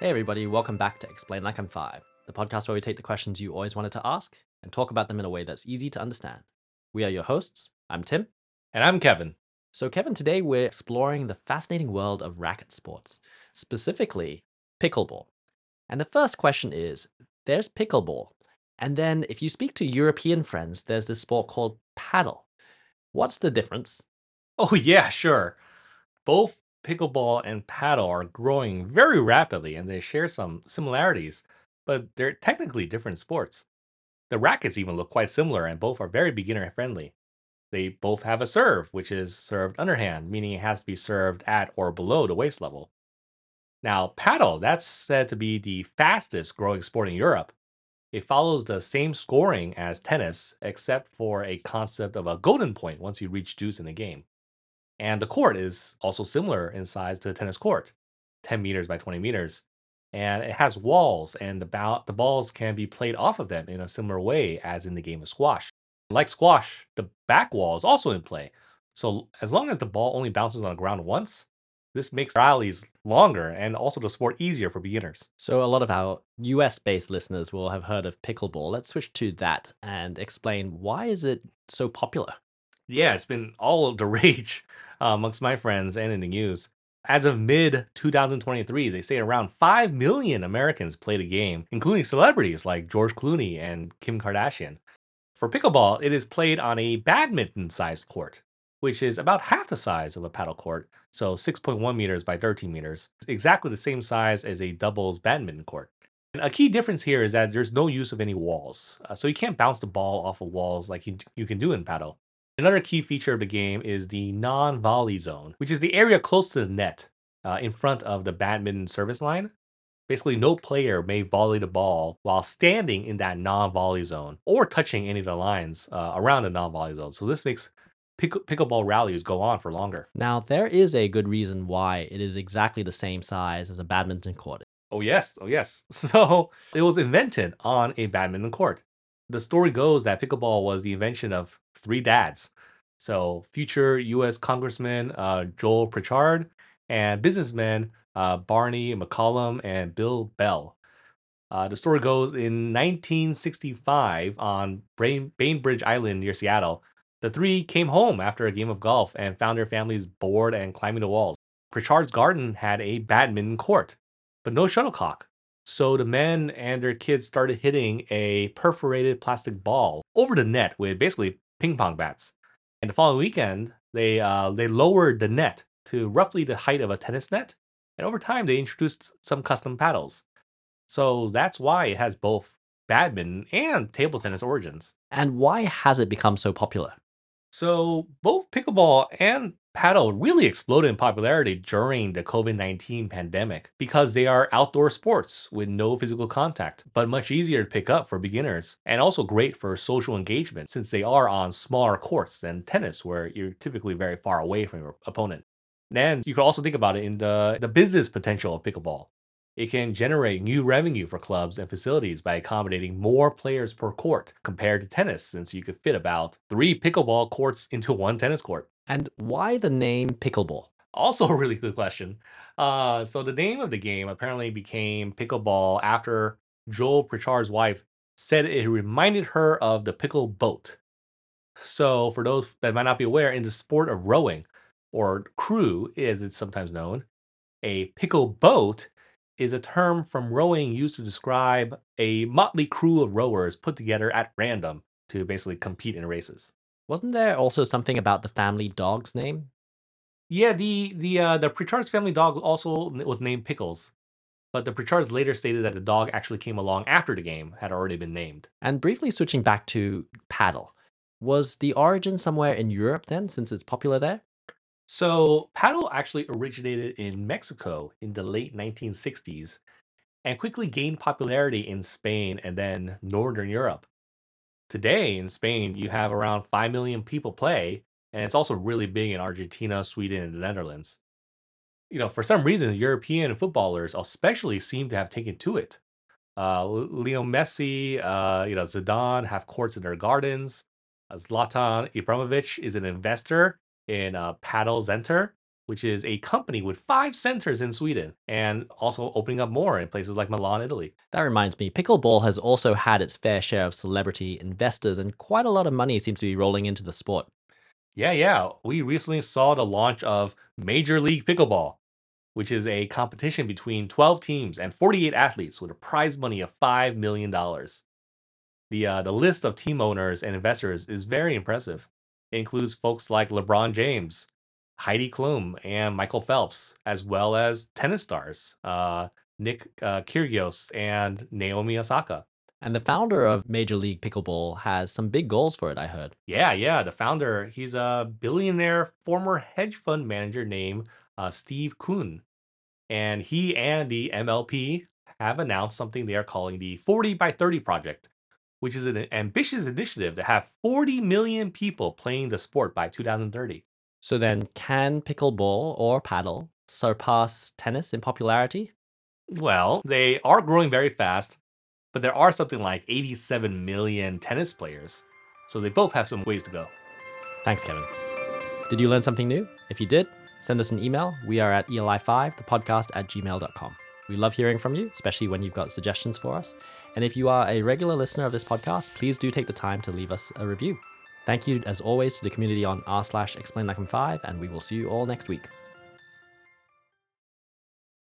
Hey, everybody, welcome back to Explain Like I'm Five, the podcast where we take the questions you always wanted to ask and talk about them in a way that's easy to understand. We are your hosts. I'm Tim. And I'm Kevin. So, Kevin, today we're exploring the fascinating world of racket sports, specifically pickleball. And the first question is there's pickleball. And then if you speak to European friends, there's this sport called padel. What's the difference? Oh, yeah, sure. Both pickleball and padel are growing very rapidly and they share some similarities, but they're technically different sports. The rackets even look quite similar and both are very beginner friendly. They both have a serve, which is served underhand, meaning it has to be served at or below the waist level. Now, padel, that's said to be the fastest growing sport in Europe. It follows the same scoring as tennis, except for a concept of a golden point once you reach deuce in the game. And the court is also similar in size to a tennis court 10 meters by 20 meters. And it has walls, and the, ba- the balls can be played off of them in a similar way as in the game of squash. Like squash, the back wall is also in play. So as long as the ball only bounces on the ground once, this makes rallies longer and also the sport easier for beginners. So, a lot of our US based listeners will have heard of pickleball. Let's switch to that and explain why is it so popular? Yeah, it's been all the rage uh, amongst my friends and in the news. As of mid 2023, they say around 5 million Americans play the game, including celebrities like George Clooney and Kim Kardashian. For pickleball, it is played on a badminton sized court, which is about half the size of a padel court, so 6.1 meters by 13 meters, exactly the same size as a doubles badminton court. And a key difference here is that there's no use of any walls, uh, so you can't bounce the ball off of walls like you, you can do in padel. Another key feature of the game is the non volley zone, which is the area close to the net uh, in front of the badminton service line. Basically, no player may volley the ball while standing in that non volley zone or touching any of the lines uh, around the non volley zone. So, this makes pick- pickleball rallies go on for longer. Now, there is a good reason why it is exactly the same size as a badminton court. Oh, yes. Oh, yes. So, it was invented on a badminton court. The story goes that pickleball was the invention of three dads. So, future US Congressman uh, Joel Pritchard and businessmen uh, Barney McCollum and Bill Bell. Uh, the story goes in 1965 on Bain- Bainbridge Island near Seattle. The three came home after a game of golf and found their families bored and climbing the walls. Pritchard's garden had a badminton court, but no shuttlecock. So the men and their kids started hitting a perforated plastic ball over the net with basically ping pong bats. And the following weekend, they uh, they lowered the net to roughly the height of a tennis net, and over time they introduced some custom paddles. So that's why it has both badminton and table tennis origins. And why has it become so popular? So both pickleball and padel really exploded in popularity during the COVID 19 pandemic because they are outdoor sports with no physical contact, but much easier to pick up for beginners and also great for social engagement since they are on smaller courts than tennis, where you're typically very far away from your opponent. And you could also think about it in the, the business potential of pickleball. It can generate new revenue for clubs and facilities by accommodating more players per court compared to tennis, since you could fit about three pickleball courts into one tennis court. And why the name pickleball? Also, a really good question. Uh, so, the name of the game apparently became pickleball after Joel Pritchard's wife said it reminded her of the pickle boat. So, for those that might not be aware, in the sport of rowing, or crew as it's sometimes known, a pickle boat is a term from rowing used to describe a motley crew of rowers put together at random to basically compete in races. Wasn't there also something about the family dog's name? Yeah, the the uh, the Pritchard's family dog also was named Pickles, but the Pritchards later stated that the dog actually came along after the game had already been named. And briefly switching back to padel, was the origin somewhere in Europe then, since it's popular there? So padel actually originated in Mexico in the late 1960s and quickly gained popularity in Spain and then Northern Europe. Today in Spain, you have around 5 million people play, and it's also really big in Argentina, Sweden, and the Netherlands. You know, for some reason, European footballers especially seem to have taken to it. Uh, Leo Messi, uh, you know, Zidane have courts in their gardens. Uh, Zlatan Ibrahimovic is an investor in uh, Padel Center. Which is a company with five centers in Sweden and also opening up more in places like Milan, Italy. That reminds me, pickleball has also had its fair share of celebrity investors, and quite a lot of money seems to be rolling into the sport. Yeah, yeah. We recently saw the launch of Major League Pickleball, which is a competition between 12 teams and 48 athletes with a prize money of $5 million. The, uh, the list of team owners and investors is very impressive. It includes folks like LeBron James, Heidi Klum, and Michael Phelps, as well as tennis stars uh, Nick uh, Kyrgios and Naomi Osaka. And the founder of Major League Pickleball has some big goals for it, I heard. Yeah, yeah. The founder, he's a billionaire former hedge fund manager named uh, Steve Kuhn. And he and the MLP have announced something they are calling the 40 by 30 project, which is an ambitious initiative to have 40 million people playing the sport by 2030. So then, can pickleball or padel surpass tennis in popularity? Well, they are growing very fast, but there are something like 87 million tennis players. So they both have some ways to go. Thanks, Kevin. Did you learn something new? If you did, send us an email. We are at ELI5, the podcast at gmail.com. We love hearing from you, especially when you've got suggestions for us. And if you are a regular listener of this podcast, please do take the time to leave us a review. Thank you, as always, to the community on r slash explain like I'm five, and we will see you all next week.